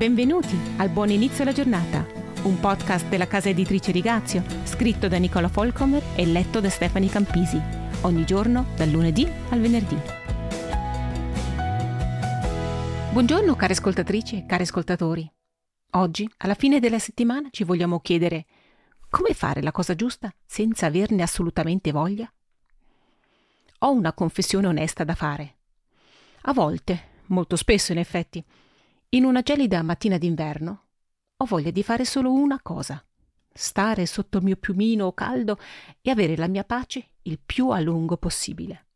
Benvenuti al Buon Inizio alla Giornata, un podcast della casa editrice Rigazio, scritto da Nicola Folcomer e letto da Stefani Campisi, ogni giorno dal lunedì al venerdì. Buongiorno care ascoltatrici e cari ascoltatori. Oggi, alla fine della settimana, ci vogliamo chiedere come fare la cosa giusta senza averne assolutamente voglia? Ho una confessione onesta da fare. A volte, molto spesso in effetti, in una gelida mattina d'inverno, ho voglia di fare solo una cosa, stare sotto il mio piumino caldo e avere la mia pace il più a lungo possibile.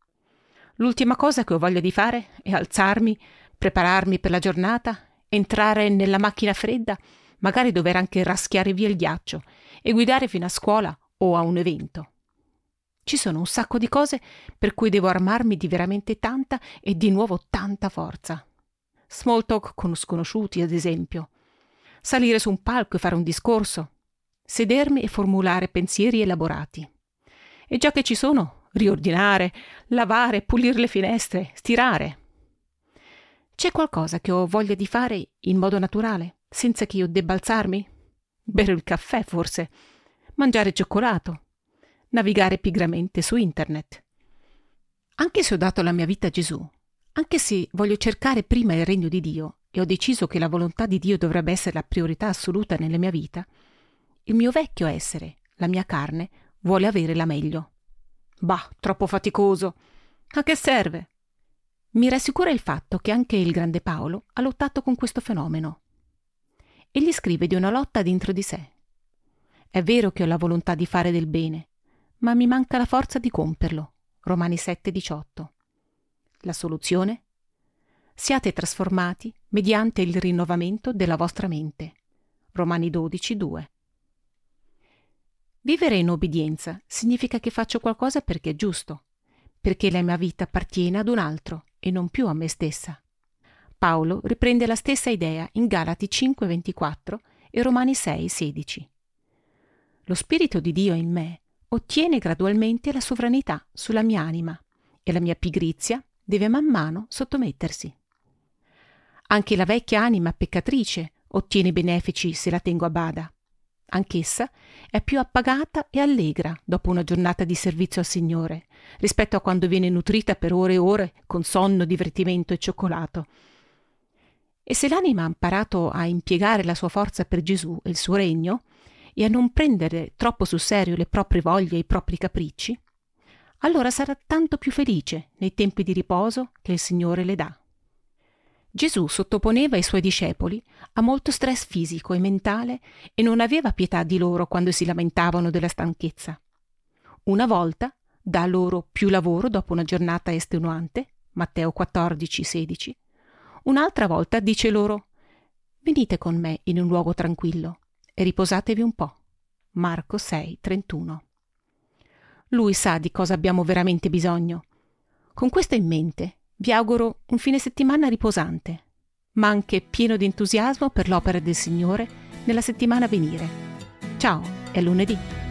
L'ultima cosa che ho voglia di fare è alzarmi, prepararmi per la giornata, entrare nella macchina fredda, magari dover anche raschiare via il ghiaccio e guidare fino a scuola o a un evento. Ci sono un sacco di cose per cui devo armarmi di veramente tanta e di nuovo tanta forza. Small talk con sconosciuti, ad esempio. Salire su un palco e fare un discorso. Sedermi e formulare pensieri elaborati. E già che ci sono, riordinare, lavare, pulire le finestre, stirare. C'è qualcosa che ho voglia di fare in modo naturale, senza che io debba alzarmi? Bere il caffè, forse. Mangiare cioccolato navigare pigramente su internet. Anche se ho dato la mia vita a Gesù, anche se voglio cercare prima il regno di Dio e ho deciso che la volontà di Dio dovrebbe essere la priorità assoluta nella mia vita, il mio vecchio essere, la mia carne, vuole avere la meglio. Bah, troppo faticoso. A che serve? Mi rassicura il fatto che anche il grande Paolo ha lottato con questo fenomeno. Egli scrive di una lotta dentro di sé. È vero che ho la volontà di fare del bene, ma mi manca la forza di compierlo. Romani 7:18. La soluzione? Siate trasformati mediante il rinnovamento della vostra mente. Romani 12:2. Vivere in obbedienza significa che faccio qualcosa perché è giusto, perché la mia vita appartiene ad un altro e non più a me stessa. Paolo riprende la stessa idea in Galati 5:24 e Romani 6:16. Lo Spirito di Dio in me ottiene gradualmente la sovranità sulla mia anima e la mia pigrizia deve man mano sottomettersi. Anche la vecchia anima peccatrice ottiene benefici se la tengo a bada. Anch'essa è più appagata e allegra dopo una giornata di servizio al Signore, rispetto a quando viene nutrita per ore e ore con sonno, divertimento e cioccolato. E se l'anima ha imparato a impiegare la sua forza per Gesù e il suo regno, e a non prendere troppo sul serio le proprie voglie e i propri capricci, allora sarà tanto più felice nei tempi di riposo che il Signore le dà. Gesù sottoponeva i suoi discepoli a molto stress fisico e mentale e non aveva pietà di loro quando si lamentavano della stanchezza. Una volta dà loro più lavoro dopo una giornata estenuante, Matteo 14, 16. Un'altra volta dice loro: Venite con me in un luogo tranquillo e riposatevi un po'. Marco 6, 31. Lui sa di cosa abbiamo veramente bisogno. Con questo in mente, vi auguro un fine settimana riposante, ma anche pieno di entusiasmo per l'opera del Signore nella settimana a venire. Ciao, è lunedì.